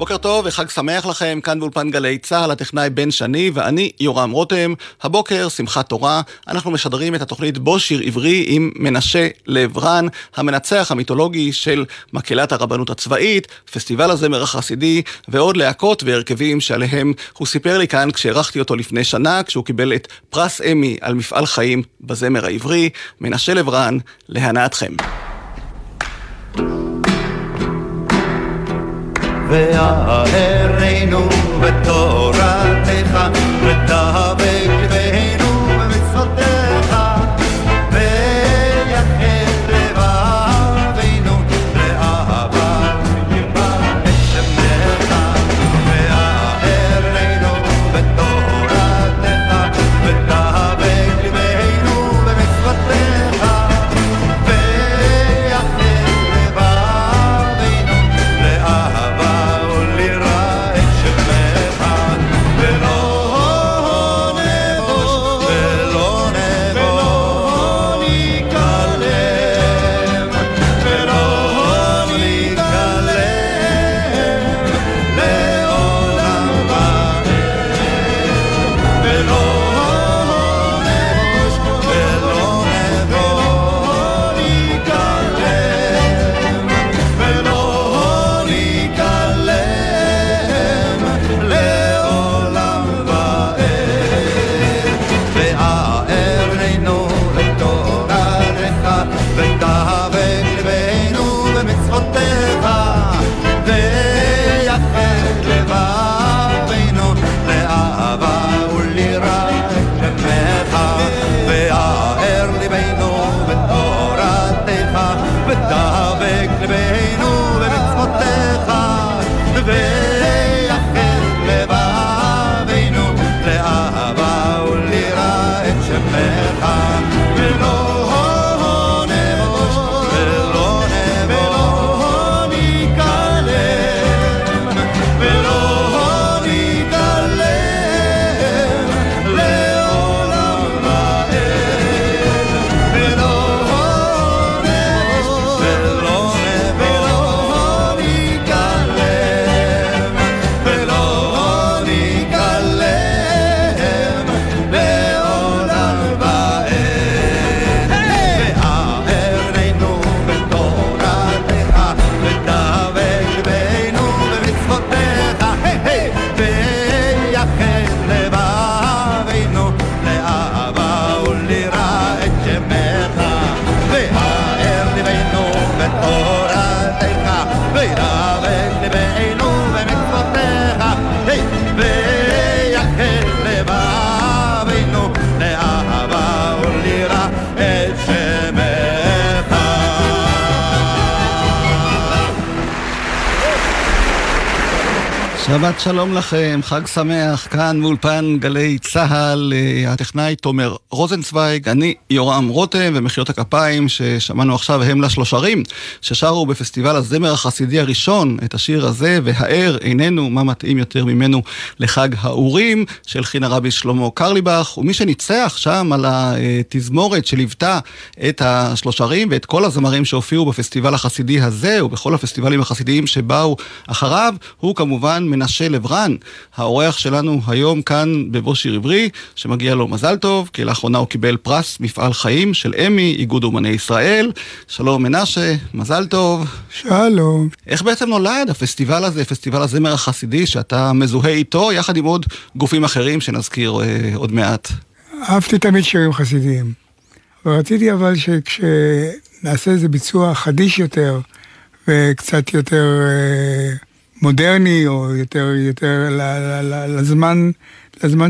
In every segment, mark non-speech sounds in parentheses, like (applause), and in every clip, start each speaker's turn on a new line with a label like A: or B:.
A: בוקר טוב וחג שמח לכם, כאן באולפן גלי צה"ל, הטכנאי בן שני ואני יורם רותם. הבוקר, שמחת תורה, אנחנו משדרים את התוכנית בו שיר עברי עם מנשה לב רן, המנצח המיתולוגי של מקהלת הרבנות הצבאית, פסטיבל הזמר החסידי ועוד להקות והרכבים שעליהם הוא סיפר לי כאן כשאירחתי אותו לפני שנה, כשהוא קיבל את פרס אמי על מפעל חיים בזמר העברי. מנשה לב רן, להנאתכם.
B: והערנו בתורתך da
A: שבת שלום לכם, חג שמח, כאן מאולפן גלי צה"ל, אה, הטכנאי תומר רוזנצוויג, אני יורם רותם, ומחיאות הכפיים ששמענו עכשיו הם לשלושרים, ששרו בפסטיבל הזמר החסידי הראשון את השיר הזה, והאר איננו, מה מתאים יותר ממנו לחג האורים, של חינה רבי שלמה קרליבך, ומי שניצח שם על התזמורת שליוותה את השלושרים ואת כל הזמרים שהופיעו בפסטיבל החסידי הזה, ובכל הפסטיבלים החסידיים שבאו אחריו, הוא כמובן מנשה לברן, האורח שלנו היום כאן בבוא שיר עברי, שמגיע לו מזל טוב, כי לאחרונה הוא קיבל פרס מפעל חיים של אמי, איגוד אומני ישראל. שלום מנשה, מזל טוב.
C: שלום.
A: איך בעצם נולד הפסטיבל הזה, פסטיבל הזמר החסידי, שאתה מזוהה איתו, יחד עם עוד גופים אחרים שנזכיר אה, עוד מעט?
C: אהבתי תמיד שירים חסידיים. ורציתי אבל שכשנעשה איזה ביצוע חדיש יותר, וקצת יותר... אה, מודרני, או יותר, יותר לזמן, לזמן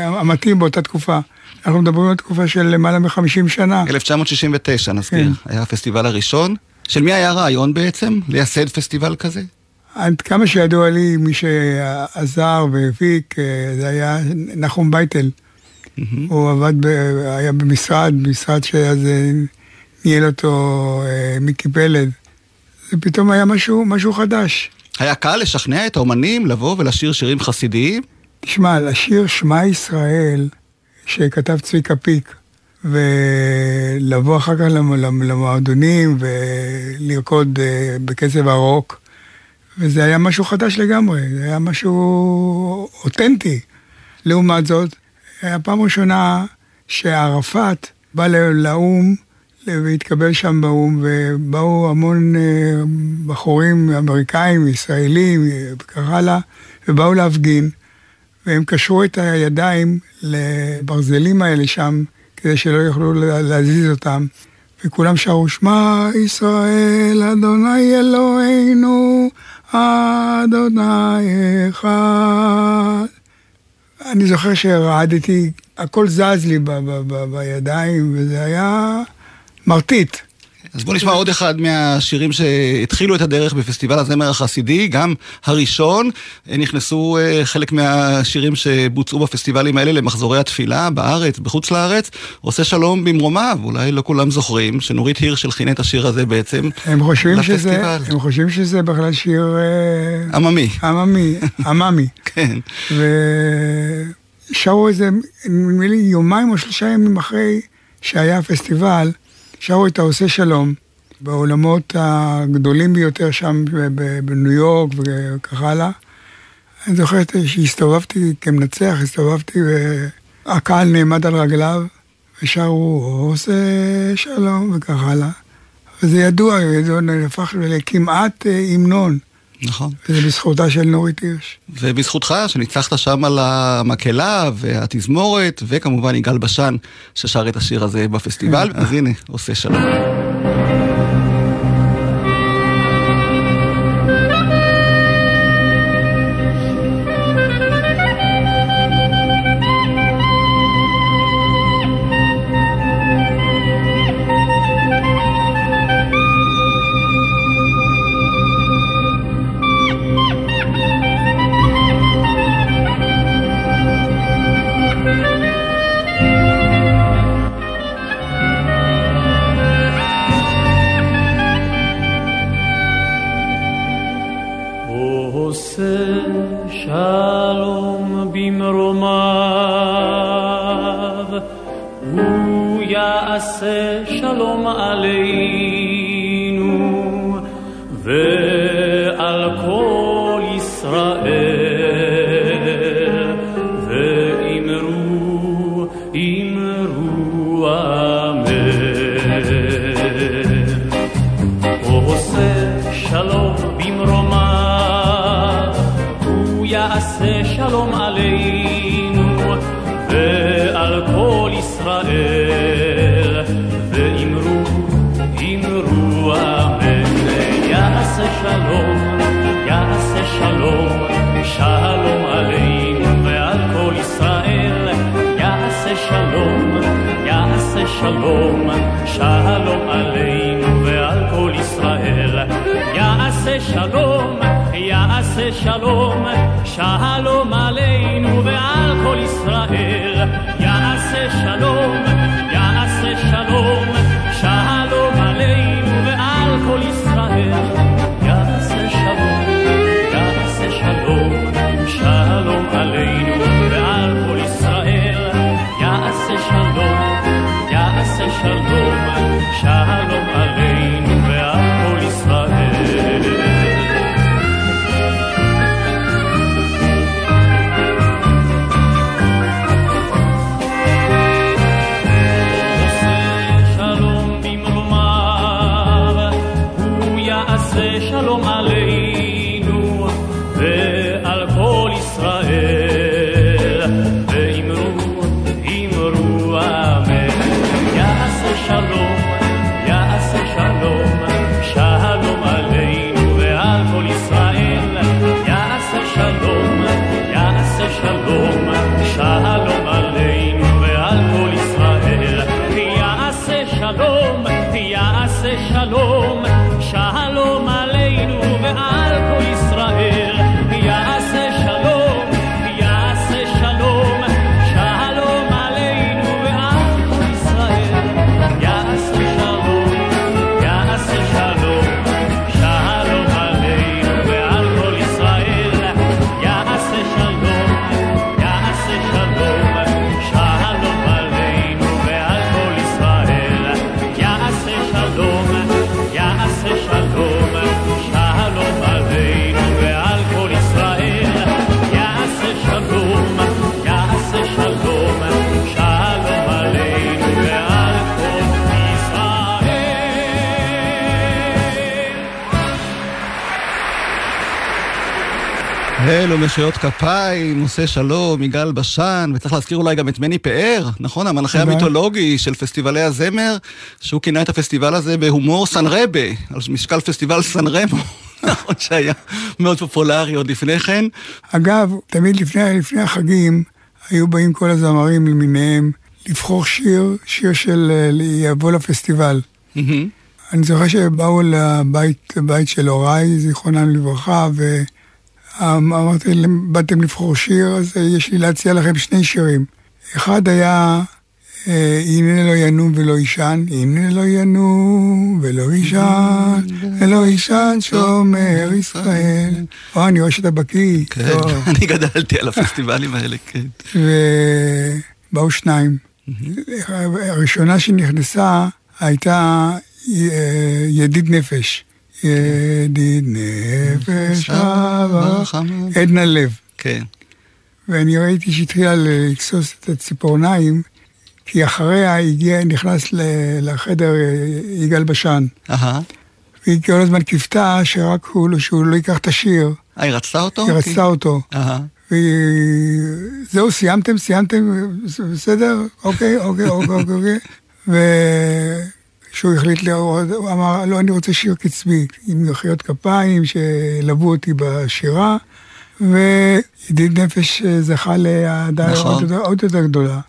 C: המתאים באותה תקופה. אנחנו מדברים על תקופה של למעלה מ-50 שנה.
A: 1969, נזכיר, כן. היה הפסטיבל הראשון. של מי היה הרעיון בעצם, לייסד פסטיבל כזה?
C: עד כמה שידוע לי, מי שעזר והפיק, אה, זה היה נחום בייטל. Mm-hmm. הוא עבד, ב, היה במשרד, משרד שאז אה, ניהל אותו אה, מיקי פלד. זה פתאום היה משהו, משהו חדש.
A: היה קל לשכנע את האומנים לבוא ולשיר שירים חסידיים?
C: תשמע, לשיר שמע ישראל, שכתב צביקה פיק, ולבוא אחר כך למועדונים ולרקוד אה, בקצב הרוק, וזה היה משהו חדש לגמרי, זה היה משהו אותנטי. לעומת זאת, היה פעם ראשונה שערפאת בא לאו"ם והתקבל שם באו"ם, ובאו המון אה, בחורים אמריקאים, ישראלים וכך הלאה, ובאו להפגין, והם קשרו את הידיים לברזלים האלה שם, כדי שלא יוכלו להזיז אותם. וכולם שרו, שמע ישראל, אדוני אלוהינו, אדוני אחד. אני זוכר שרעדתי, הכל זז לי ב- ב- ב- בידיים, וזה היה מרטיט.
A: אז בוא נשמע עוד אחד מהשירים שהתחילו את הדרך בפסטיבל הזמר החסידי, גם הראשון. נכנסו אה, חלק מהשירים שבוצעו בפסטיבלים האלה למחזורי התפילה בארץ, בחוץ לארץ. עושה שלום במרומיו, אולי לא כולם זוכרים, שנורית הירש הלחינה את השיר הזה בעצם
C: הם חושבים
A: לפסטיבל.
C: שזה, הם חושבים שזה בכלל שיר אה,
A: עממי.
C: עממי, (laughs) עממי.
A: כן.
C: ושרו איזה, נדמה לי יומיים או שלושה ימים אחרי שהיה הפסטיבל, שרו את העושה שלום בעולמות הגדולים ביותר שם בניו יורק וכך הלאה. אני זוכר שהסתובבתי כמנצח, הסתובבתי והקהל נעמד על רגליו ושרו עושה שלום וכך הלאה. וזה ידוע, זה הפך לכמעט אה, המנון,
A: נכון.
C: וזה בזכותה של נורית הירש.
A: ובזכותך, שניצחת שם על המקהלה והתזמורת, וכמובן יגאל בשן, ששר את השיר הזה בפסטיבל. אז הנה, עושה שלום.
D: ועל כל ישראל, ואמרו, אמרו אמן. עושה שלום במרומיו, הוא יעשה שלום שלום, יעשה שלום, שלום עלינו ועל כל ישראל. יעשה שלום, יעשה שלום, שלום עלינו ועל כל ישראל.
A: אלו מחיאות כפיים, עושה שלום, יגאל בשן, וצריך להזכיר אולי גם את מני פאר, נכון? המנחה המיתולוגי של פסטיבלי הזמר, שהוא כינה את הפסטיבל הזה בהומור סן רבה, על משקל פסטיבל סן רמו, (laughs) נכון שהיה מאוד פופולרי עוד לפני כן.
C: אגב, תמיד לפני, לפני החגים היו באים כל הזמרים למיניהם לבחור שיר, שיר של יבוא לפסטיבל. אני זוכר שבאו לבית, לבית של הוריי, זיכרונם לברכה, ו... אמרתי להם, באתם לבחור שיר, אז יש לי להציע לכם שני שירים. אחד היה אה, הנה לא ינום ולא יישן, הנה לא ינום ולא יישן, ולא יישן שומר ישראל. או, אני רואה שאתה בקיא.
A: כן, (laughs) אני גדלתי על הפסטיבלים האלה, כן.
C: ובאו שניים. הראשונה שנכנסה הייתה אה, ידיד נפש. ידיד נפש אהבה, עדנה לב.
A: כן.
C: ואני ראיתי שהתחילה לגסוס את הציפורניים, כי אחריה הגיע, נכנס לחדר יגאל בשן.
A: אהה.
C: והיא כל הזמן קיוותה שרק הוא, לא- שהוא לא ייקח את השיר.
A: אה, היא רצתה אותו?
C: היא רצתה אותו.
A: אהה.
C: וזהו, סיימתם? סיימתם? בסדר? אוקיי, אוקיי, אוקיי, אוקיי. (laughs) שהוא החליט, הוא אמר, לא, אני רוצה שיר קצבי, עם מחיאות כפיים שילוו אותי בשירה, וידיד נפש זכה לאהדה נכון. עוד, עוד יותר גדולה.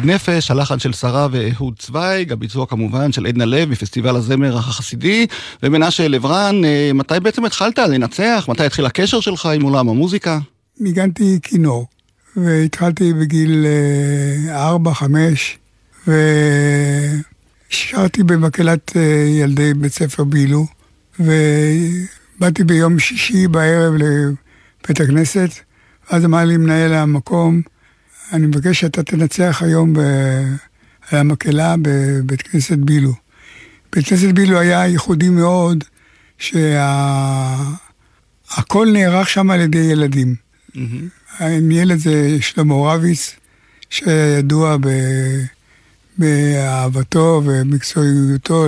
A: ידיד נפש, הלחן של שרה ואהוד צוויג, הביצוע כמובן של עדנה לב מפסטיבל הזמר החסידי, ומנשה לברן, אה, מתי בעצם התחלת לנצח? מתי התחיל הקשר שלך עם עולם המוזיקה?
C: ניגנתי כינור, והתחלתי בגיל אה, ארבע, חמש, ושרתי במקהלת אה, ילדי בית ספר בילו, ובאתי ביום שישי בערב לבית הכנסת, ואז אמר לי מנהל המקום, אני מבקש שאתה תנצח היום ב... על המקהלה בבית כנסת בילו. בית כנסת בילו היה ייחודי מאוד, שהכל שה... נערך שם על ידי ילדים. Mm-hmm. ילד זה שלמה רביץ, שידוע ב... באהבתו ומקצועיותו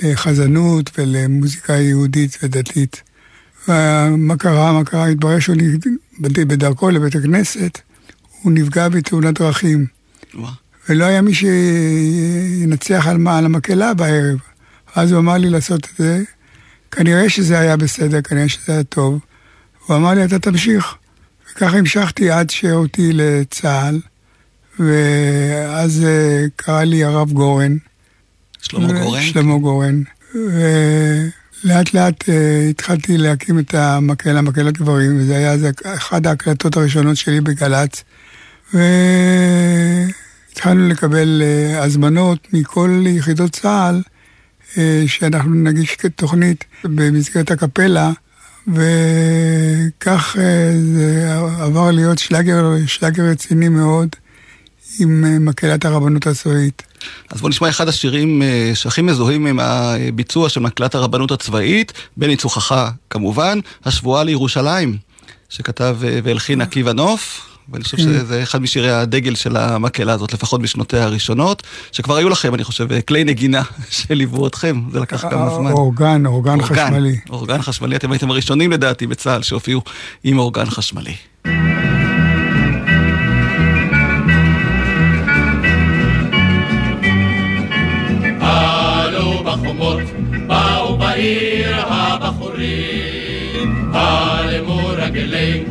C: לחזנות ולמוזיקה יהודית ודתית. ומה קרה? מה קרה? התברר שהוא בדרכו לבית הכנסת, הוא נפגע בתאונת דרכים. ולא היה מי שינצח על, על המקהלה בערב. אז הוא אמר לי לעשות את זה. כנראה שזה היה בסדר, כנראה שזה היה טוב. הוא אמר לי, אתה תמשיך. וככה המשכתי עד שירותי לצה"ל, ואז uh, קרא לי הרב גורן.
A: שלמה גורן?
C: שלמה גורן. ולאט לאט uh, התחלתי להקים את המקהלה, מקהלת גברים, וזה היה זה אחת ההקלטות הראשונות שלי בגל"צ. והתחלנו לקבל uh, הזמנות מכל יחידות צה"ל, uh, שאנחנו נגיש תוכנית במסגרת הקפלה, וכך uh, זה עבר להיות שלאגר, שלאגר רציני מאוד עם מקהלת הרבנות הצבאית.
A: אז בוא נשמע אחד השירים שהכי מזוהים עם הביצוע של מקהלת הרבנות הצבאית, בניצוחך כמובן, השבועה לירושלים, שכתב והלחין עקיבא נוף. ואני חושב שזה אחד משירי הדגל של המקהלה הזאת, לפחות בשנותיה הראשונות, שכבר היו לכם, אני חושב, כלי נגינה (laughs) שליוו אתכם, זה לקח כמה זמן.
C: אורגן, אורגן חשמלי.
A: אורגן חשמלי, אתם הייתם הראשונים לדעתי בצה"ל שהופיעו עם אורגן חשמלי.
E: בחומות, באו בעיר הבחורים, הלמו רגלי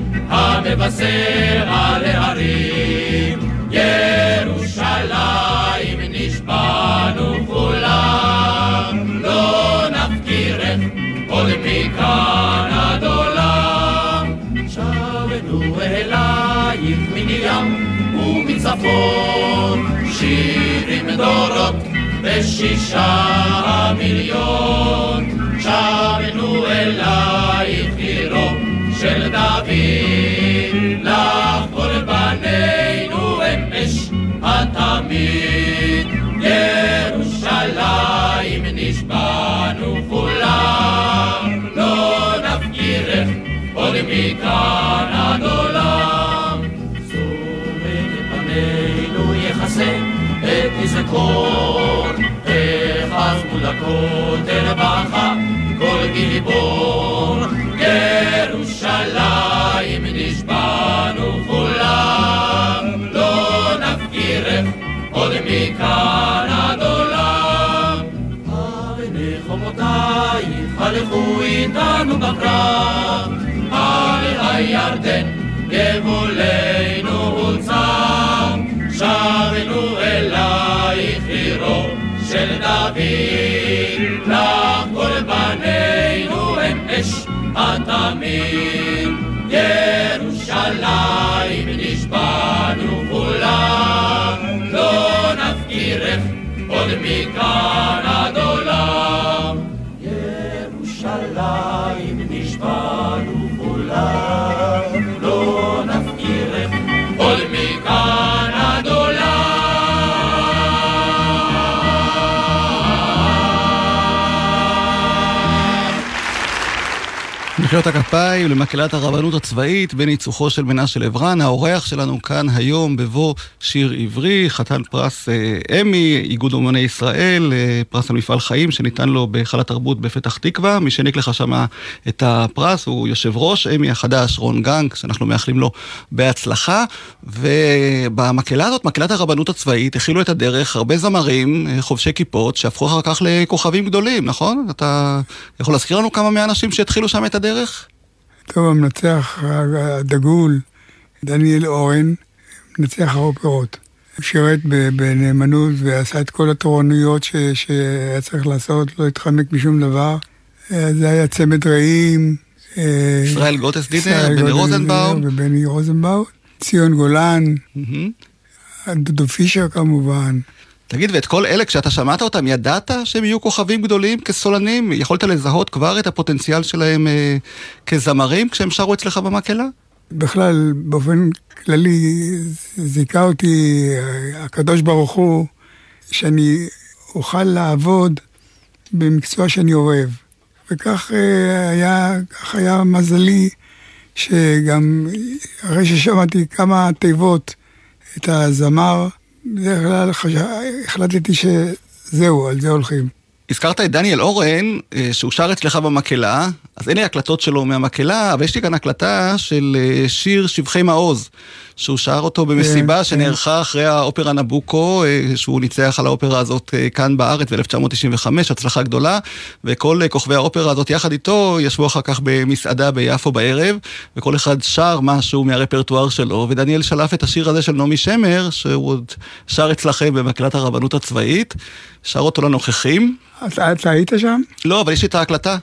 E: המבשר על ההרים, ירושלים נשבענו כולם, לא נפקירך עוד מכאן עד עולם. שבנו אלייך מן ים ומצפון, שירים דורות בשישה מיליון, שבנו אלייך עירו של דוד, לך קורבננו אמש התמיד. ירושלים נשבענו כולם, לא נפקירך עוד מכאן עד עולם. את פנינו יכסה את נזקור, החזנו לכותל בכה כל גיבור. מכאן עד עולם. אבני חומותייך הלכו איתנו בקרב, על הירדן גבולנו הוצם, שבנו אלייך עירו של דוד, לך קורבננו הם אש התמיד. עוד
A: מחיאות הכפיים למקהלת הרבנות הצבאית בניצוחו של מנשה לברן, האורח שלנו כאן היום בבוא שיר עברי, חתן פרס אה, אמי, איגוד אומני ישראל, אה, פרס על מפעל חיים שניתן לו בהיכל התרבות בפתח תקווה. מי שהעניק לך שם את הפרס הוא יושב ראש אמי החדש, רון גנק, שאנחנו מאחלים לו בהצלחה. ובמקהלה הזאת, מקהלת הרבנות הצבאית, הכילו את הדרך הרבה זמרים, אה, חובשי כיפות, שהפכו אחר כך לכוכבים גדולים, נכון? אתה יכול להזכיר לנו כמה מהאנשים שהתחילו שם את הדרך?
C: טוב, המנצח הדגול, דניאל אורן, מנצח האופרות. שירת בנאמנות ועשה את כל התורנויות ש, שהיה צריך לעשות, לא התחמק משום דבר. אה, זה היה צמד רעים.
A: אה, ישראל גוטס דידר, בני רוזנבאום.
C: ובני רוזנבאום. ציון גולן. דודו פישר כמובן.
A: תגיד, ואת כל אלה, כשאתה שמעת אותם, ידעת שהם יהיו כוכבים גדולים כסולנים? יכולת לזהות כבר את הפוטנציאל שלהם אה, כזמרים כשהם שרו אצלך במקהלה?
C: בכלל, באופן כללי, זיכה אותי אה, הקדוש ברוך הוא, שאני אוכל לעבוד במקצוע שאני אוהב. וכך אה, היה, כך היה מזלי, שגם אחרי ששמעתי כמה תיבות את הזמר, בדרך כלל החלטתי שזהו, על זה הולכים.
A: הזכרת את דניאל אורן, אה, שהוא שר אצלך במקהלה, אז אין לי הקלטות שלו מהמקהלה, אבל יש לי כאן הקלטה של אה, שיר שבחי מעוז, שהוא שר אותו במסיבה כן, שנערכה כן. אחרי האופרה נבוקו, אה, שהוא ניצח על האופרה הזאת כאן בארץ ב-1995, הצלחה גדולה, וכל כוכבי האופרה הזאת יחד איתו ישבו אחר כך במסעדה ביפו בערב, וכל אחד שר משהו מהרפרטואר שלו, ודניאל שלף את השיר הזה של נעמי שמר, שהוא עוד שר אצלכם במקהלת הרבנות הצבאית, שר אותו לנוכחים.
C: אתה, אתה היית שם?
A: לא, אבל יש לי את ההקלטה.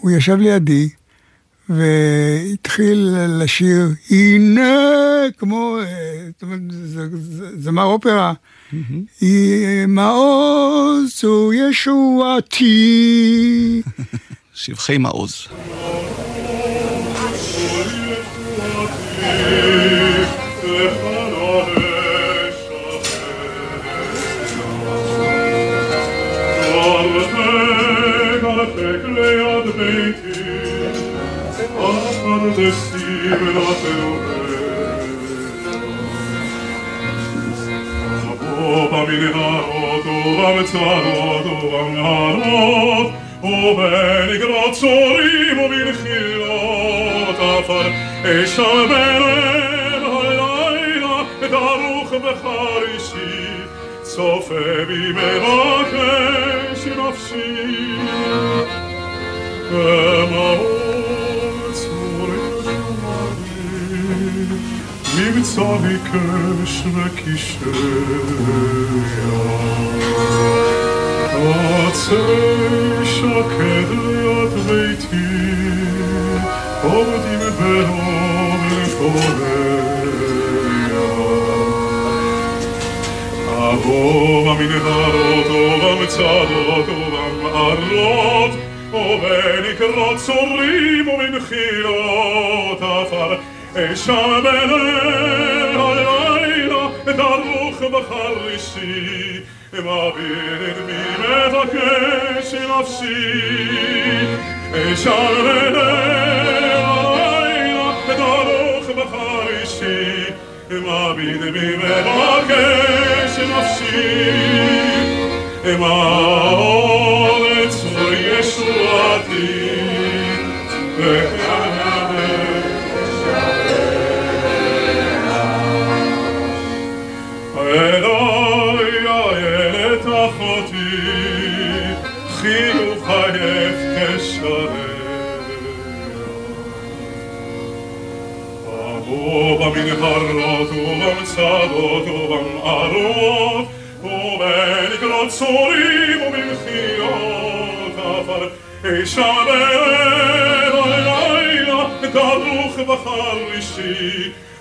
C: הוא ישב לידי, והתחיל לשיר, הנה, כמו, זאת אומרת, זמר אופרה, מעוז הוא ישועתי.
A: שבחי מעוז.
F: במנהרות (laughs) keşmek işeya Ateş ak ediyat beyti Ovdim berover koleya Avova min harod, ovam tzadot, ovam arod Oven ikrat sorim, oven chilot afar Eshameret baharisi ma bilir mime take silafsi eşarene ayna bedaruk baharisi ma bilir mime take silafsi ma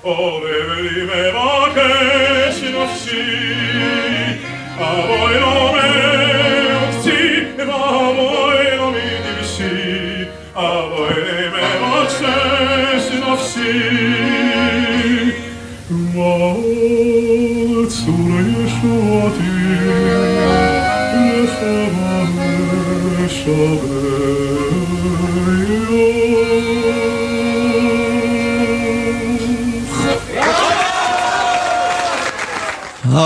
F: Ore li me va che si non si, a voi
A: non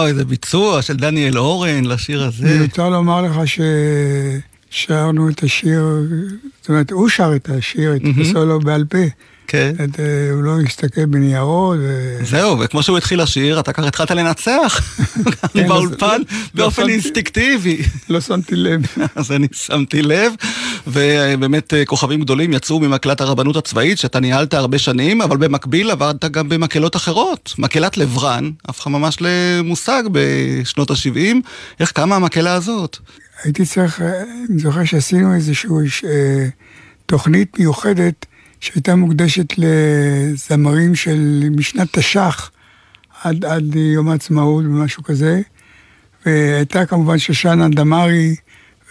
A: איזה ביצוע של דניאל אורן לשיר הזה.
C: מיותר לומר לך ששרנו את השיר, זאת אומרת, הוא שר את השיר, את הסולו בעל פה.
A: כן.
C: את, אה, הוא לא הסתכל בניירות. ו...
A: זהו, וכמו שהוא התחיל לשיר, אתה ככה התחלת לנצח (laughs) כן, באולפן לא באופן אינסטינקטיבי.
C: לא שמתי לב. (laughs)
A: אז אני שמתי לב, ובאמת אה, כוכבים גדולים יצאו ממקהלת הרבנות הצבאית, שאתה ניהלת הרבה שנים, אבל במקביל עבדת גם במקהלות אחרות. מקהלת לברן, אחד ממש למושג בשנות ה-70. איך קמה המקהלה הזאת?
C: הייתי צריך, אה, אני זוכר שעשינו איזושהי אה, תוכנית מיוחדת שהייתה מוקדשת לזמרים של משנת תש"ח עד, עד יום העצמאות ומשהו כזה. והייתה כמובן שושנה דמארי,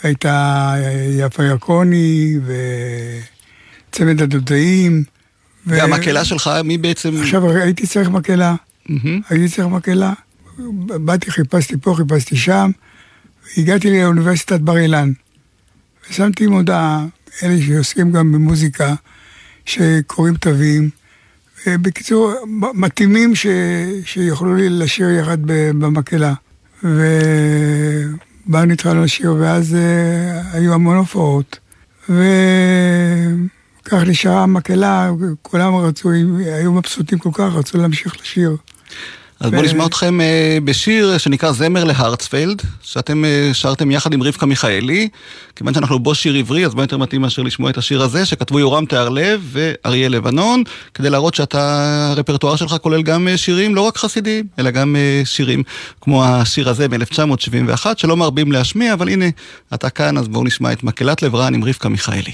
C: והייתה יפה ירקוני, וצמד הדודאים.
A: והמקהלה שלך, מי בעצם...
C: עכשיו הייתי צריך מקהלה.
A: מהמם.
C: הייתי צריך מקהלה. באתי, חיפשתי פה, חיפשתי שם, והגעתי לאוניברסיטת בר אילן. ושמתי מודעה, אלה שעוסקים גם במוזיקה, שקוראים תווים. בקיצור, מתאימים ש... שיוכלו לשיר יחד במקהלה. ובאנו התחלנו לשיר, ואז uh, היו המון הופעות. וכך נשארה המקהלה, כולם רצו, היו מבסוטים כל כך, רצו להמשיך לשיר.
A: אז בואו
C: ו-
A: נשמע אתכם אה, בשיר שנקרא זמר להרצפלד, שאתם אה, שרתם יחד עם רבקה מיכאלי. כיוון שאנחנו בו שיר עברי, אז מה יותר מתאים מאשר לשמוע את השיר הזה, שכתבו יורם תיארלב ואריה לבנון, כדי להראות שאתה, הרפרטואר שלך כולל גם אה, שירים לא רק חסידיים, אלא גם שירים כמו השיר הזה מ-1971, שלא מרבים להשמיע, אבל הנה, אתה כאן, אז בואו נשמע את מקהלת לברן עם רבקה מיכאלי.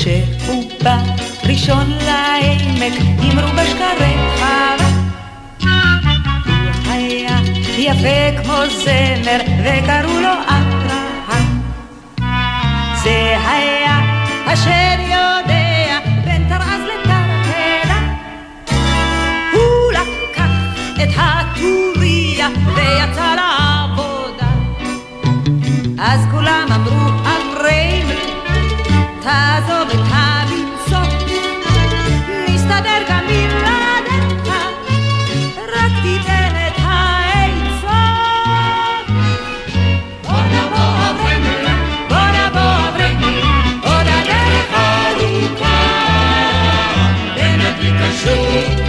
G: כשהוא בא ראשון לעמק, אמרו בשקריך. הוא היה יפה כמו זמר, וקראו לו אברהם. זה היה אשר יודע בין תרעז לתרפלה. הוא לקח את הטוריה ויצא לעבודה. אז כולם אמרו tree.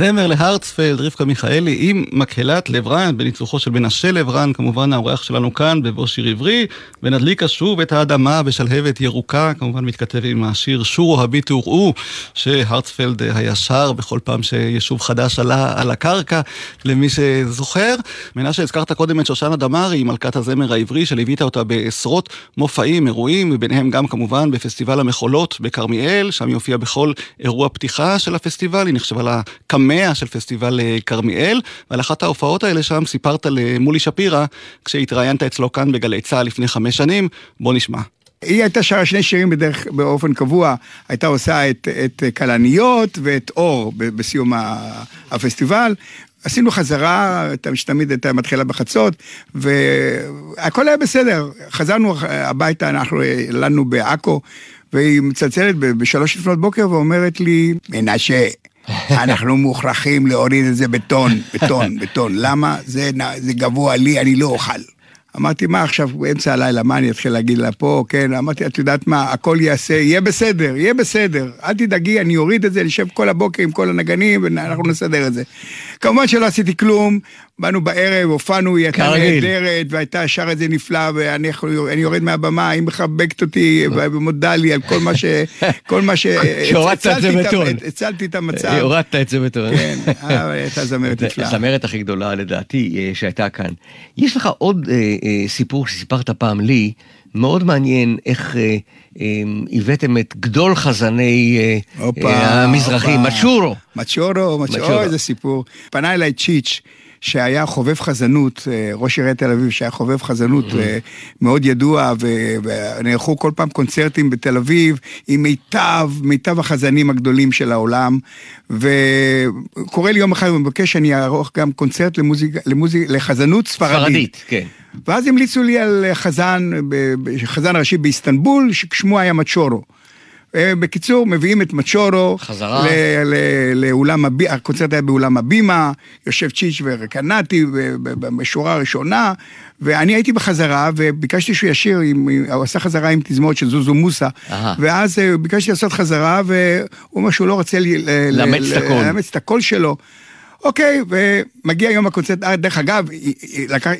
A: זמר להרצפלד, רבקה מיכאלי עם מקהלת לברן, בניצוחו של מנשה לברן, כמובן האורח שלנו כאן בבוא שיר עברי, ונדליקה שוב את האדמה בשלהבת ירוקה, כמובן מתכתב עם השיר שורו הביטו וראו, שהרצפלד היה שר בכל פעם שיישוב חדש עלה על הקרקע, למי שזוכר. מנשה, הזכרת קודם את שושנה דמארי, מלכת הזמר העברי, שליווית אותה בעשרות מופעים, אירועים, וביניהם גם כמובן בפסטיבל המחולות בכרמיאל, שם היא הופיעה בכל אירוע פתיחה של הפסטיבל, היא נחשבה הקמע של פסטיבל אה, כרמיאל, ועל אחת ההופעות האלה שם סיפרת למולי שפירא, כשהתראיינת אצלו כאן בגלי צה"ל לפני חמש שנים, בוא נשמע.
H: היא הייתה שרה שני שירים בדרך, באופן קבוע, הייתה עושה את, את כלניות ואת אור בסיום הפסטיבל. עשינו חזרה, שתמיד הייתה מתחילה בחצות, והכל היה בסדר. חזרנו הביתה, אנחנו לנו בעכו, והיא מצלצלת בשלוש לפנות בוקר ואומרת לי, מנשה, אנחנו מוכרחים להוריד את זה בטון, בטון, בטון. למה? זה, זה גבוה לי, אני לא אוכל. אמרתי, מה עכשיו, באמצע הלילה, מה אני אתחיל להגיד לה פה, כן? אמרתי, את יודעת מה, הכל יעשה, יהיה בסדר, יהיה בסדר. אל תדאגי, אני אוריד את זה, נשב כל הבוקר עם כל הנגנים, ואנחנו נסדר את זה. כמובן שלא עשיתי כלום, באנו בערב, הופענו, היא הייתה נהדרת, והייתה שר את זה נפלא, ואני יורד מהבמה, היא מחבקת אותי, ומודה לי על כל מה ש... (laughs) כל מה ש...
I: שהורדת את זה בטון.
H: הצלתי את המצב.
I: הורדת את זה בטון.
H: כן, הייתה זמרת נפלאה.
I: הזמרת הכי גדולה לדעתי שהייתה כאן. יש לך עוד סיפור שסיפרת פעם לי, מאוד מעניין איך הבאתם את גדול חזני המזרחים, מצ'ורו.
H: מצ'ורו, מצ'ורו, איזה סיפור. פנה אליי צ'יץ'. שהיה חובב חזנות, ראש עיריית תל אביב, שהיה חובב חזנות מאוד ידוע, ונערכו כל פעם קונצרטים בתל אביב עם מיטב, מיטב החזנים הגדולים של העולם, וקורא לי יום אחד ומבקש שאני אערוך גם קונצרט למוזיק, למוזיק, לחזנות ספרדית.
I: ספרדית, כן.
H: ואז המליצו לי על חזן, חזן ראשי באיסטנבול, ששמו היה מצ'ורו. בקיצור, מביאים את מצ'ורו,
I: חזרה,
H: לאולם, הקונצרט היה באולם הבימה, יושב צ'יץ' ורקנטי בשורה הראשונה, ואני הייתי בחזרה, וביקשתי שהוא ישיר, הוא עשה חזרה עם תזמורת של זוזו מוסה, ואז ביקשתי לעשות חזרה, והוא אומר שהוא לא רוצה
I: לאמץ
H: את הקול שלו. אוקיי, ומגיע יום הקונצרט, דרך אגב,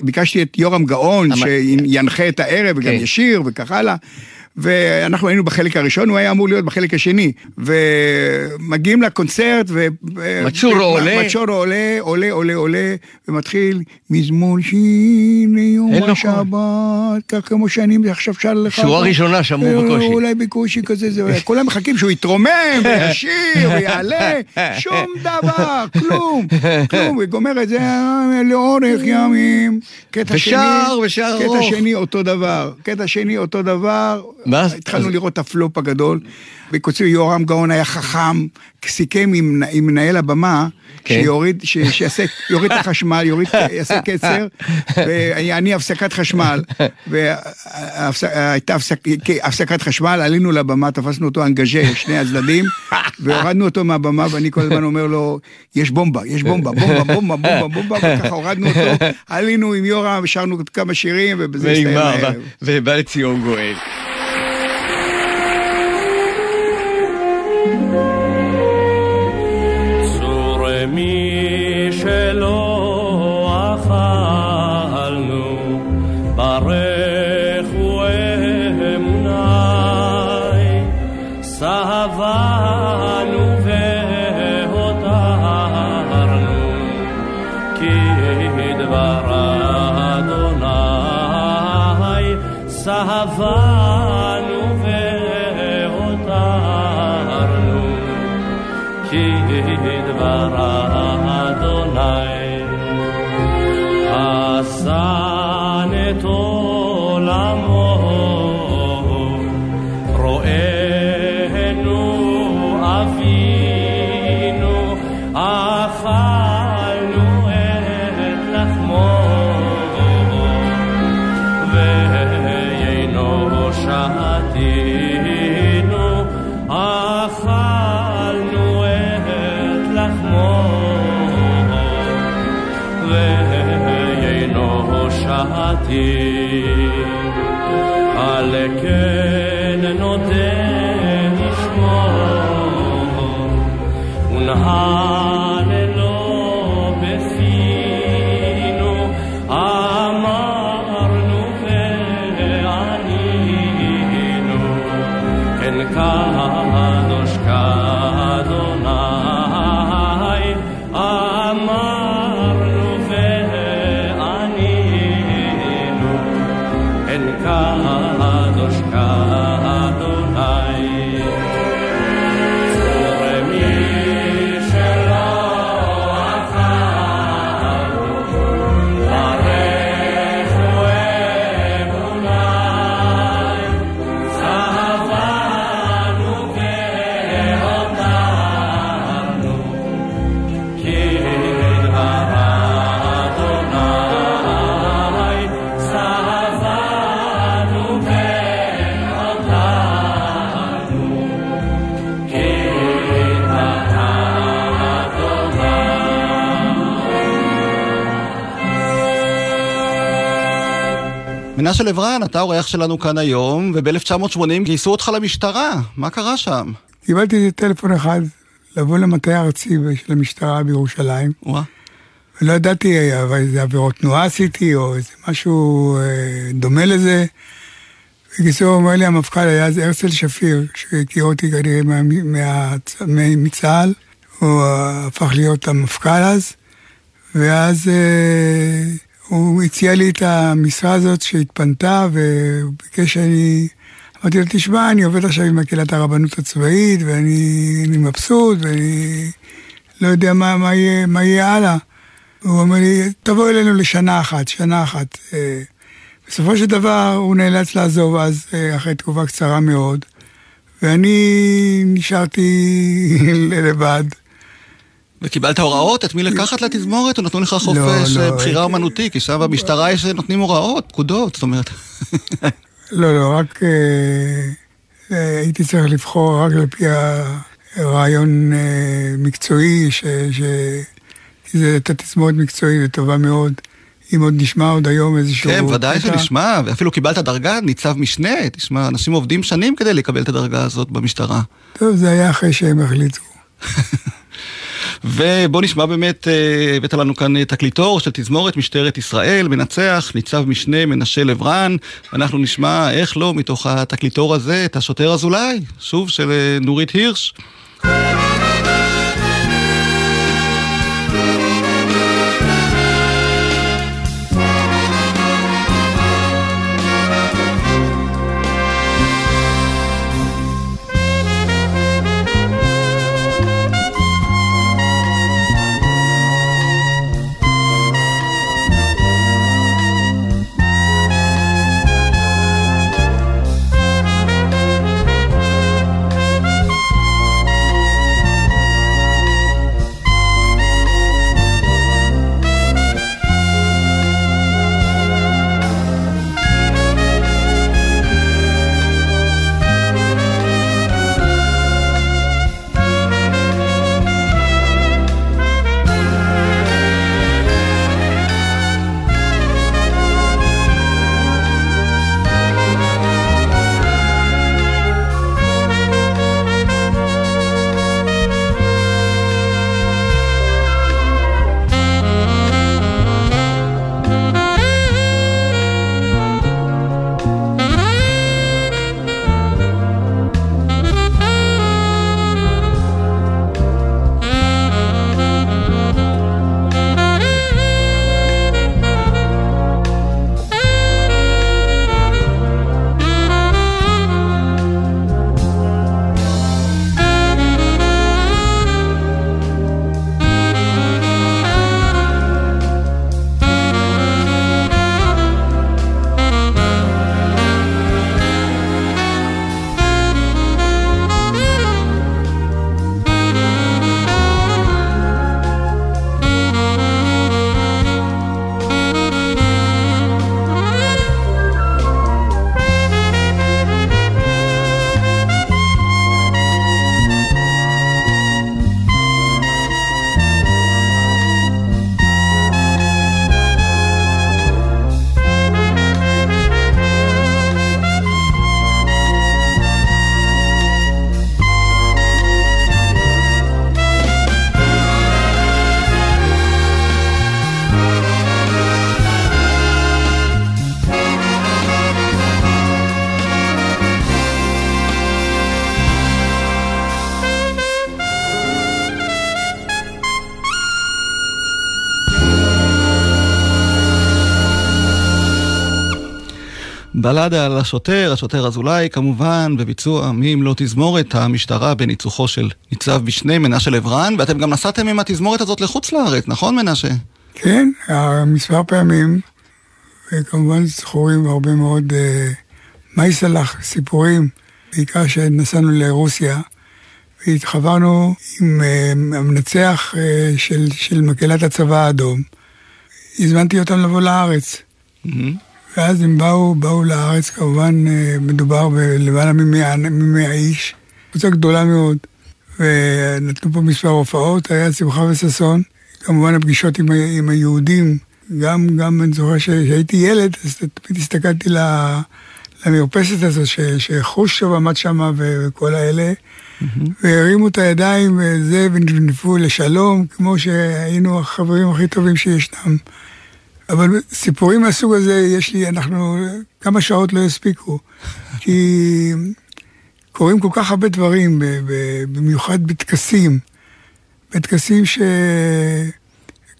H: ביקשתי את יורם גאון, שינחה את הערב וגם ישיר וכך הלאה. ואנחנו היינו בחלק הראשון, הוא היה אמור להיות בחלק השני. ומגיעים לקונצרט, ו...
I: מצ'ורו עולה.
H: מצ'ורו עולה, עולה, עולה, עולה, ומתחיל מזמור שין ליום השבת, כך כמו שאני עכשיו שר לך.
I: שורה ראשונה שמעו בקושי.
H: אולי בקושי כזה, זה... כולם מחכים שהוא יתרומם, (laughs) וישיר, ויעלה, שום דבר, כלום, כלום, וגומר את זה לאורך ימים. קטע שני,
I: ושר, ושר ארוך.
H: קטע שני אותו דבר, קטע שני אותו דבר.
I: ואז
H: התחלנו אז... לראות את הפלופ הגדול. בקיצור, יורם גאון היה חכם, סיכם עם, עם מנהל הבמה, כן. שיוריד, ש, שיעשה, יוריד את החשמל, יוריד, (laughs) יעשה קצר, ואני הפסקת חשמל, והייתה הפסק, הפסקת חשמל, עלינו לבמה, תפסנו אותו אנגז'ה, שני הצדדים, (laughs) והורדנו אותו מהבמה, ואני כל הזמן אומר לו, יש בומבה, יש בומבה, בומבה, בומבה, בומבה, בומבה, וככה הורדנו אותו, עלינו עם יורם, ושרנו כמה שירים, ובזה הסתיים הערב.
I: ובא לציון גואל.
D: מי שתינו על כן נודה לשמו ונהללו
A: מנשה לברן, אתה האורח שלנו כאן היום, וב-1980 גייסו אותך למשטרה. מה קרה שם?
C: קיבלתי איזה טלפון אחד לבוא למטה הארצי של המשטרה בירושלים,
A: וואה.
C: ולא ידעתי אבל איזה עבירות תנועה עשיתי, או איזה משהו אה, דומה לזה. בקיצור, אומר לי המפכ"ל היה אז הרצל שפיר, שהכיר אותי כנראה מה- מה- מה- מצה"ל, הוא אה, הפך להיות המפכ"ל אז, ואז אה, הוא הציע לי את המשרה הזאת שהתפנתה, והוא ביקש שאני... אמרתי לו, תשמע, אני עובד עכשיו עם מקהלת הרבנות הצבאית, ואני אני מבסוט, ואני לא יודע מה, מה, יהיה, מה יהיה הלאה. הוא אומר לי, תבוא אלינו לשנה אחת, שנה אחת. אה, בסופו של דבר הוא נאלץ לעזוב אז, אה, אחרי תקופה קצרה מאוד, ואני נשארתי (laughs) לבד.
A: וקיבלת הוראות את מי לקחת לתזמורת, או נתנו לך חופש
C: לא,
A: אה, בחירה אומנותי? כי שם במשטרה יש נותנים הוראות, פקודות, זאת אומרת.
C: לא, לא, רק אה, אה, הייתי צריך לבחור רק על פי הרעיון אה, מקצועי, ש... ש... הייתה תזמורת מקצועית וטובה מאוד. אם עוד נשמע עוד היום איזשהו...
A: כן, ודאי. שנשמע, ואפילו קיבלת דרגה, ניצב משנה, תשמע, אנשים עובדים שנים כדי לקבל את הדרגה הזאת במשטרה.
C: טוב, זה היה אחרי שהם החליטו. (laughs)
A: ובוא נשמע באמת, אה, הבאת לנו כאן תקליטור של תזמורת משטרת ישראל, מנצח, ניצב משנה מנשה לברן, ואנחנו נשמע, איך לא, מתוך התקליטור הזה, את השוטר אזולאי, שוב של אה, נורית הירש. בלדה על השוטר, השוטר אזולאי, כמובן, בביצוע מי אם לא תזמורת המשטרה בניצוחו של ניצב משנה מנשה לברן, ואתם גם נסעתם עם התזמורת הזאת לחוץ לארץ, נכון מנשה?
C: כן, מספר פעמים, וכמובן זכורים הרבה מאוד אה, מייסלח, סיפורים, בעיקר שנסענו לרוסיה, והתחברנו עם אה, המנצח אה, של, של מקהלת הצבא האדום. הזמנתי אותם לבוא לארץ.
A: Mm-hmm.
C: ואז הם באו, באו לארץ, כמובן אה, מדובר בלמעלה ממאה איש, קבוצה גדולה מאוד, ונתנו פה מספר הופעות, היה שמחה וששון. כמובן הפגישות עם, עם היהודים, גם, גם אני זוכר שהייתי ילד, אז תמיד הסתכלתי למרפסת הזאת, שחושוב עמד שם וכל האלה, mm-hmm. והרימו את הידיים וזה, ונפנפו לשלום, כמו שהיינו החברים הכי טובים שישנם. אבל סיפורים מהסוג הזה, יש לי, אנחנו, כמה שעות לא יספיקו. (laughs) כי קורים כל כך הרבה דברים, במיוחד בטקסים. בטקסים ש...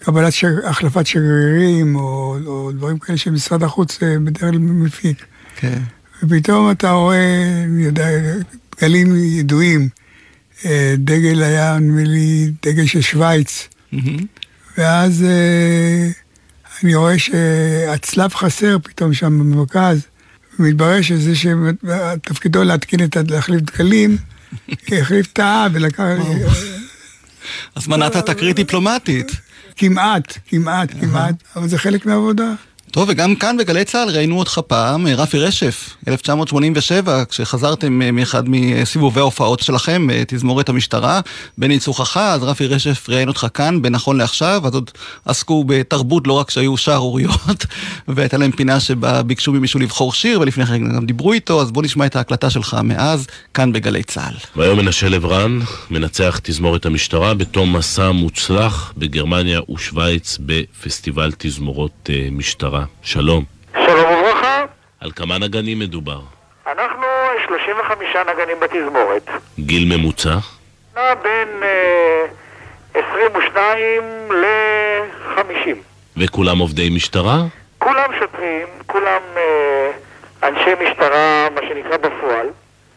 C: קבלת שר... החלפת שגרירים, או, או דברים כאלה שמשרד החוץ אה, בדרך כלל מפיק.
A: כן.
C: ופתאום אתה רואה, אני יודע, דגלים ידועים. אה, דגל היה, נדמה לי, דגל של שווייץ. Mm-hmm. ואז אה, אני רואה שהצלב חסר פתאום שם במרכז, ומתברר שזה שתפקידו להתקין את, להחליף דקלים, החליף את האב ולקח...
A: אז מנעת תקרית דיפלומטית.
C: כמעט, כמעט, כמעט, אבל זה חלק מהעבודה.
A: טוב, וגם כאן בגלי צה"ל ראינו אותך פעם, אה, רפי רשף, 1987, כשחזרתם אה, מאחד מסיבובי ההופעות שלכם, אה, תזמורת המשטרה, בניצוחך, אז רפי רשף ראיין אותך כאן, בנכון לעכשיו, אז עוד עסקו בתרבות, לא רק שהיו שערוריות, (laughs) והייתה להם פינה שבה ביקשו ממישהו לבחור שיר, ולפני כן גם דיברו איתו, אז בוא נשמע את ההקלטה שלך מאז, כאן בגלי צה"ל.
J: והיום מנשה לברן, מנצח תזמורת המשטרה, בתום מסע מוצלח בגרמניה ושוויץ בפסטיבל תזמורות משטרה. שלום.
K: שלום וברכה.
J: על כמה נגנים מדובר?
K: אנחנו 35 נגנים בתזמורת.
J: גיל ממוצע?
K: נע בין אה, 22 ל-50.
J: וכולם עובדי משטרה?
K: כולם שוטרים, כולם אה, אנשי משטרה, מה שנקרא בפועל.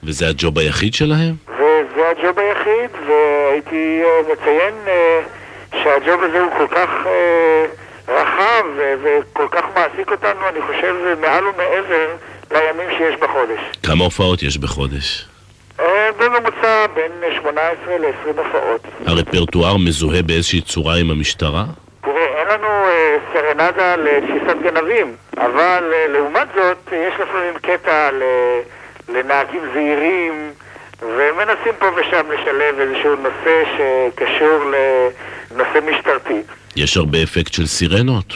J: וזה הג'וב היחיד שלהם?
K: וזה הג'וב היחיד, והייתי אה, מציין אה, שהג'וב הזה הוא כל כך... אה, רחב וכל כך מעסיק אותנו, אני חושב, מעל ומעבר לימים שיש בחודש.
J: כמה הופעות יש בחודש?
K: אה, בממוצע בין 18 ל-20 הופעות.
J: הרפרטואר מזוהה באיזושהי צורה עם המשטרה?
K: תראה, אין לנו אה, סרנדה לתפיסת גנבים, אבל אה, לעומת זאת, יש לפעמים קטע לנהגים זהירים, ומנסים פה ושם לשלב איזשהו נושא שקשור לנושא משטרתי.
J: יש הרבה אפקט של סירנות.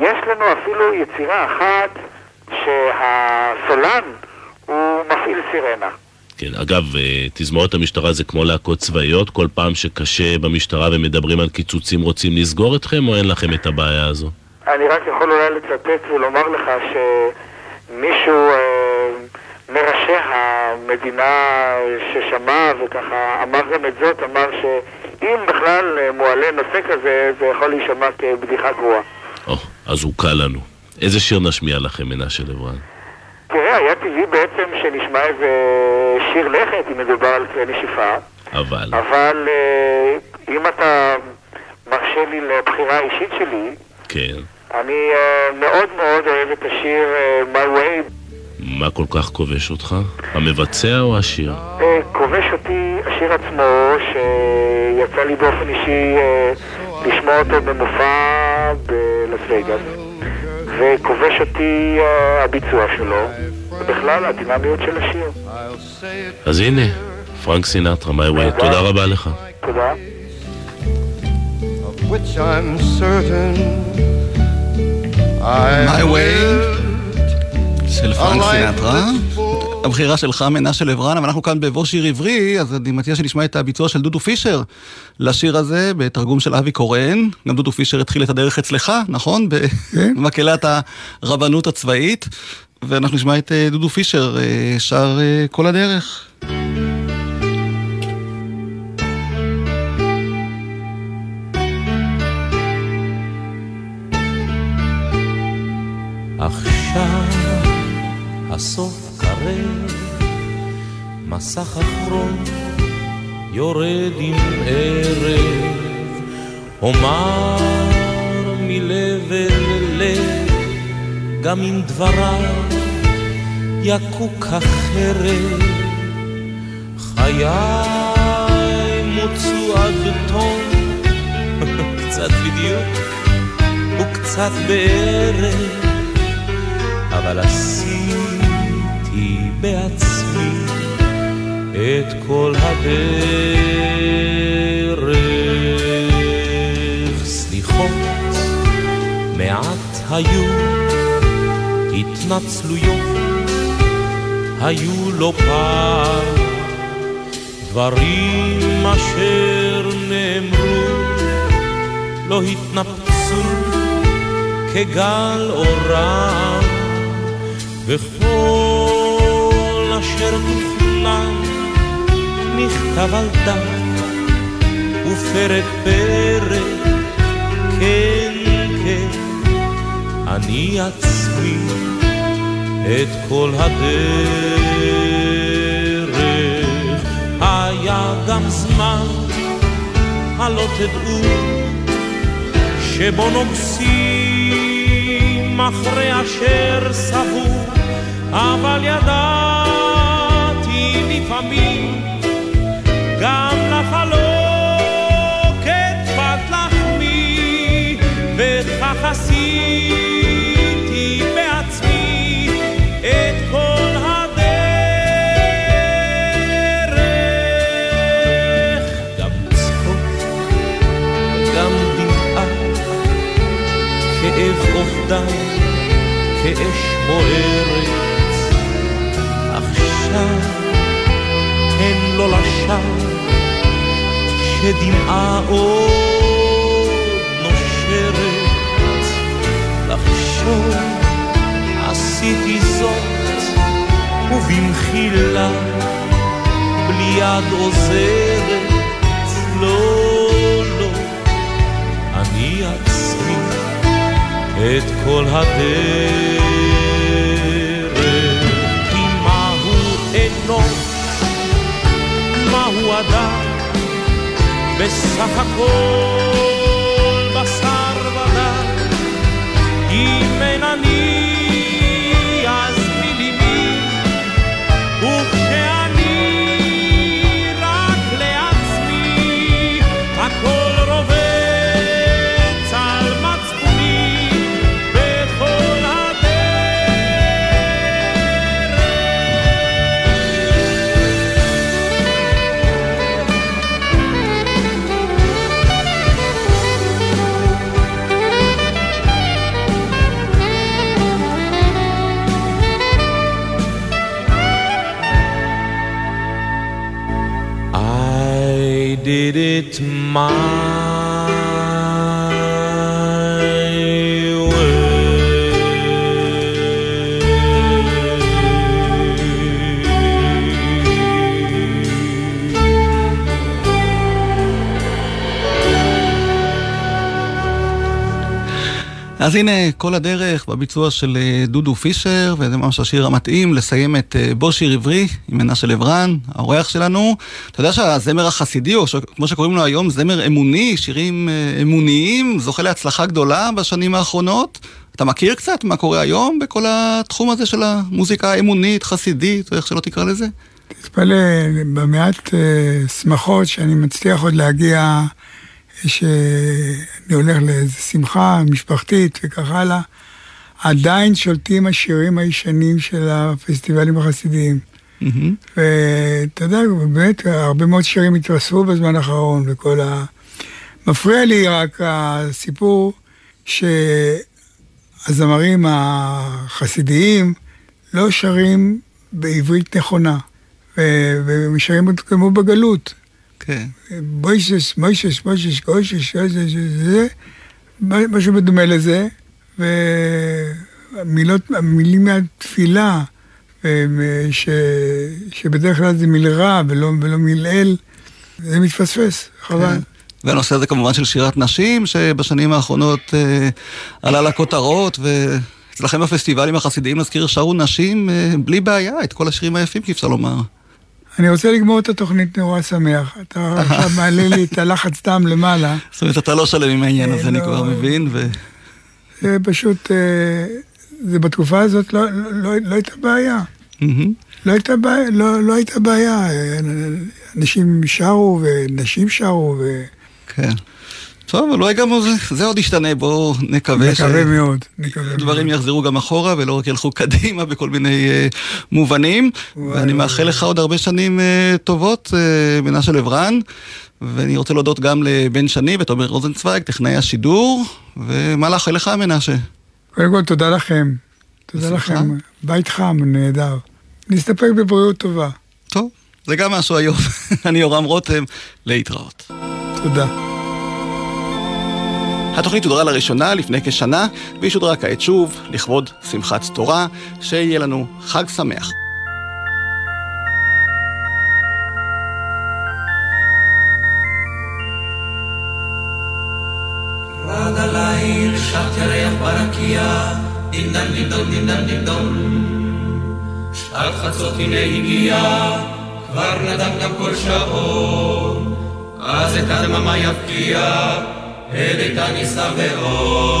K: יש לנו אפילו יצירה אחת שהסולן הוא מפעיל סירנה.
J: כן, אגב, אה, תזמורת המשטרה זה כמו להקות צבאיות, כל פעם שקשה במשטרה ומדברים על קיצוצים רוצים לסגור אתכם, או אין לכם את הבעיה הזו?
K: אני רק יכול אולי לצטט ולומר לך שמישהו אה, מראשי המדינה ששמע וככה אמר גם את זאת, אמר שאם בכלל מועלה נושא כזה, זה יכול להישמע כבדיחה גרועה.
J: או, אז הוא קל לנו. איזה שיר נשמיע לכם, מנשה לברן?
K: תראה, היה טבעי בעצם שנשמע איזה שיר לכת, אם מדובר על כלי נשיפה.
J: אבל...
K: אבל אה, אם אתה מרשה לי לבחירה האישית שלי,
J: כן.
K: אני אה, מאוד מאוד אוהב את השיר אה, My Way.
J: מה כל כך כובש אותך? המבצע או השיר?
K: כובש אותי השיר עצמו, שיצא לי באופן אישי לשמוע אותו במופע בלס וגאס, וכובש אותי הביצוע שלו, ובכלל הדינמיות של השיר.
J: אז הנה, פרנק סינטרה, my way, תודה רבה לך.
K: תודה.
A: My way של פרנק סינטרה. הבחירה שלך מנשה לברן, אבל אנחנו כאן בבוא שיר עברי, אז אני מציע שנשמע את הביצוע של דודו פישר לשיר הזה, בתרגום של אבי קורן. גם דודו פישר התחיל את הדרך אצלך, נכון?
C: כן. (laughs)
A: במקהלת הרבנות הצבאית. ואנחנו נשמע את אה, דודו פישר אה, שר אה, כל הדרך.
L: עכשיו
D: מסך אחרון יורד עם ערב, אומר מלב אל לב, גם אם דבריו יקוק אחרת. חיי מוצו עד תום, (laughs) קצת בדיוק וקצת בערך, אבל עשיתי בעצמי את כל הדרך. סליחות מעט היו, התנצלויות היו לא פעם, דברים אשר נאמרו לא התנפצו כגל אורם, וכל אשר תוכנן נכתב על דף ופרק פרק, כן כן, אני עצמי את כל הדרך. היה גם זמן, הלא תדעו, שבו נוגסים אחרי אשר סבו, אבל ידעתי לפעמים כאש בוערת. עכשיו הן לא לשווא, כשדמעה עוד נושרת. לחשוב עשיתי זאת, ובמחילה, בלי יד עוזרת, את כל הדרך. כי מהו אנוש, מהו אדם, בסך הכל אז
A: הנה, כל הדרך בביצוע של אה, דודו פישר, וזה ממש השיר המתאים לסיים את אה, בוא שיר עברי עם מנשה לברן, האורח שלנו. אתה יודע שהזמר החסידי, או כמו שקוראים לו היום, זמר אמוני, שירים אה, אמוניים, זוכה להצלחה גדולה בשנים האחרונות. אתה מכיר קצת מה קורה היום בכל התחום הזה של המוזיקה האמונית, חסידית, או איך שלא תקרא לזה?
C: תתפלא, במעט שמחות שאני מצליח עוד להגיע, שאני הולך לאיזו שמחה משפחתית וכך הלאה, עדיין שולטים השירים הישנים של הפסטיבלים החסידיים. ואתה יודע, באמת, הרבה מאוד שירים התווספו בזמן האחרון, וכל ה... מפריע לי רק הסיפור שהזמרים החסידיים לא שרים בעברית נכונה, ו- והם שרים עוד כמו בגלות.
A: כן.
C: מוישש, מוישש, גוישש, גוישש, זה, משהו בדומה לזה, והמילות, המילים מהתפילה, ש, שבדרך כלל זה מלרע ולא, ולא מלעיל, זה מתפספס, חבל.
A: כן. והנושא הזה כמובן של שירת נשים, שבשנים האחרונות אה, עלה לכותרות, ואצלכם בפסטיבלים החסידיים, נזכיר, שרו נשים אה, בלי בעיה את כל השירים היפים, כי אפשר לומר.
C: אני רוצה לגמור את התוכנית נורא שמח. אתה (laughs) עכשיו מעלה לי את הלחץ דם למעלה.
A: זאת אומרת, אתה לא שלם עם העניין הזה, אני
C: לא.
A: כבר מבין.
C: זה פשוט, אה, זה בתקופה הזאת לא, לא, לא, הייתה בעיה. לא הייתה בעיה, לא, לא הייתה בעיה. אה, אנשים שרו ונשים שרו, ו...
A: כן. טוב, אולי גם זה, זה עוד ישתנה, בואו נקווה
C: נקווה מאוד, נקווה
A: שדברים יחזרו גם אחורה ולא רק ילכו קדימה בכל מיני uh, מובנים. ואני מאחל לך עוד הרבה שנים uh, טובות, uh, מנשה לברן. ואני רוצה להודות גם לבן שני ותומר רוזנצוויג, טכנאי השידור, ומה לאחל לך, מנשה?
C: קודם כל, תודה לכם. תודה
A: בשמחה.
C: לכם. בית חם, נהדר. נסתפק בבריאות טובה.
A: טוב, זה גם משהו היום. (laughs) אני יורם רותם, להתראות.
C: תודה.
A: התוכנית הודרה לראשונה לפני כשנה, והיא שודרה כעת שוב, לכבוד שמחת תורה, שיהיה לנו חג שמח.
M: שעת חצות הנה הגיע, כבר נדם גם כל שעון. אז את הדממה יבקיע, אל איתן יישא באור.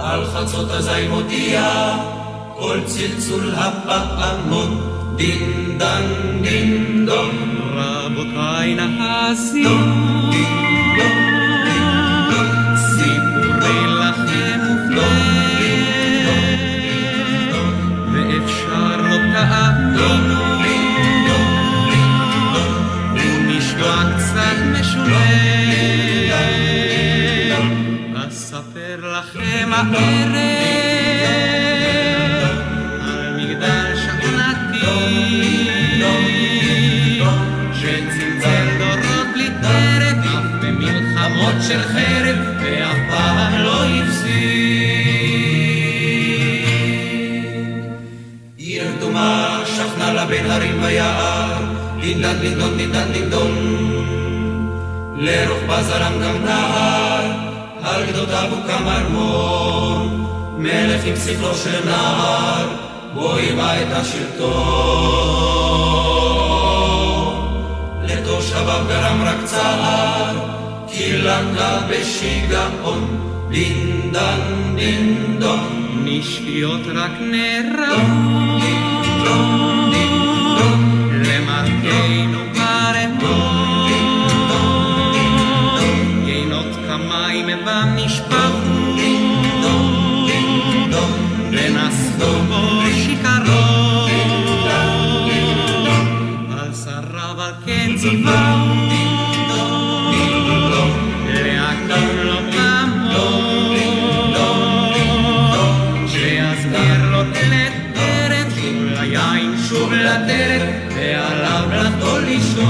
M: על חצות אזי מודיע, כל צלצול הפעמון, דינדן דינדון. רבותיי נהסו, הערב דינדון דינדון לרוחבה זרם גם נהר על גדותיו הוקם ארמון מלך עם שכלו של נער בו היווה את השלטון. לתושביו גרם רק צער כי לקה בשיגעון דינדן דינדון. נשקיות רק נערמות למרכנו לדרך ועליו לחדול לישון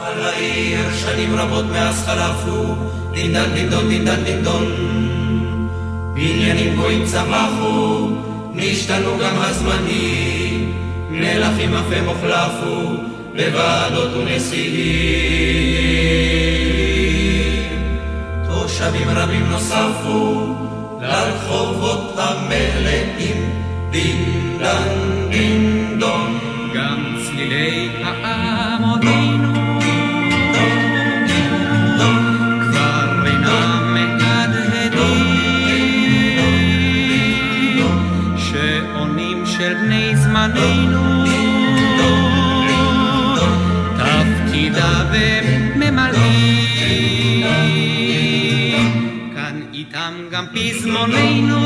M: על העיר שנים רבות מאז חלפו דינדן דינדון דינדן דינדון בניינים גויים צמחו נשתנו גם הזמנים. מלכים אף הם הוחלפו בוועדות ונשיאים. תושבים רבים נוספו לרחובות המלאים דינדן דינדון. גם צלילי פעמותינו גם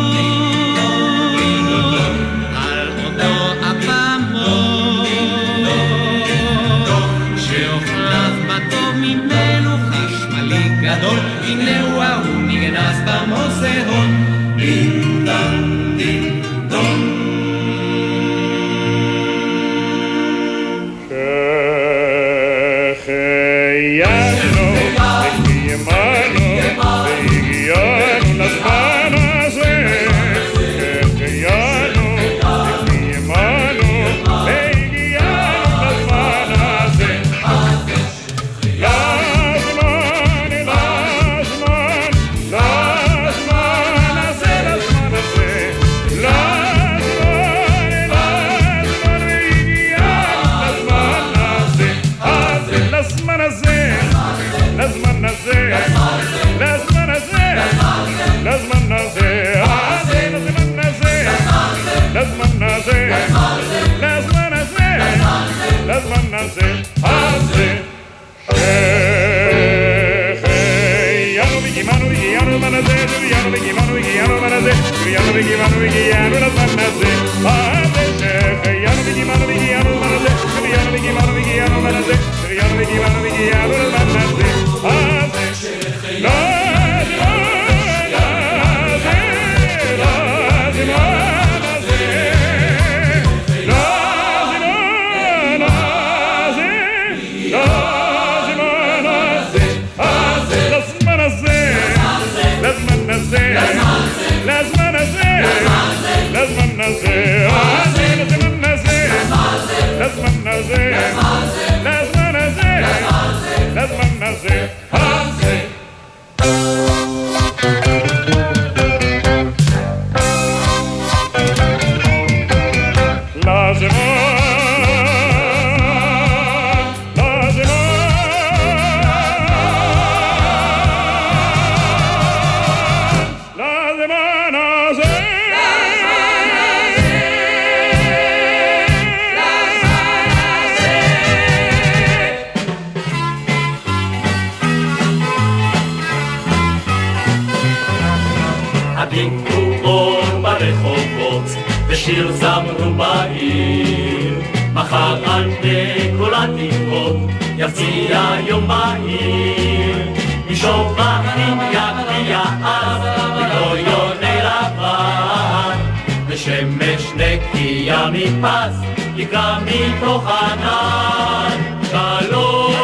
E: נקייה מפס, יקרא מתוך ענן. שלום,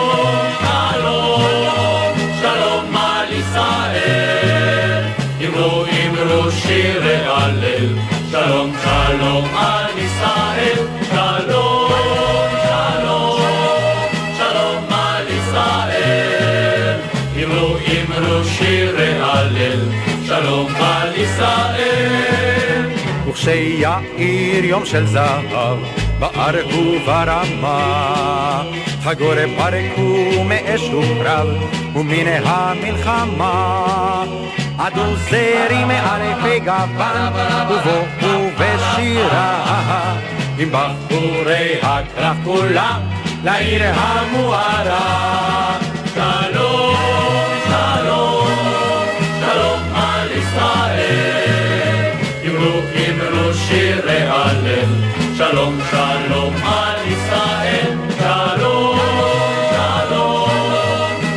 E: שלום, שלום על ישראל. אמרו אמרו שירי הלל, שלום שלום על
N: וכשיאיר יום של זהב, בארק וברמה, חגור פרקו מאש וקרב, ומן המלחמה. עדו זרי מערפי גוון, ובואו בשירה, עם בחורי הקרב כולם, לעיר המוארה.
E: שירי הלל, שלום שלום על ישראל. שלום, שלום,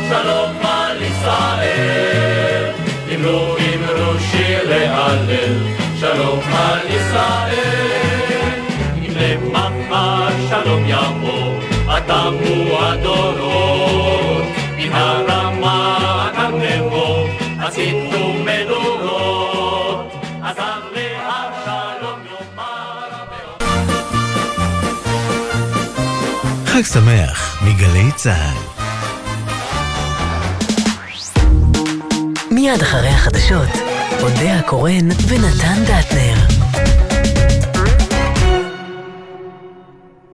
E: שלום על ישראל. אמרו אמרו שירי הלל, שלום על ישראל. אם למחר שלום יבוא, עתמו הדורות. מן הרמה עד נבו, עשיתו
O: חג שמח מגלי צה"ל.
P: מיד אחרי החדשות, אודה הקורן ונתן דטנר.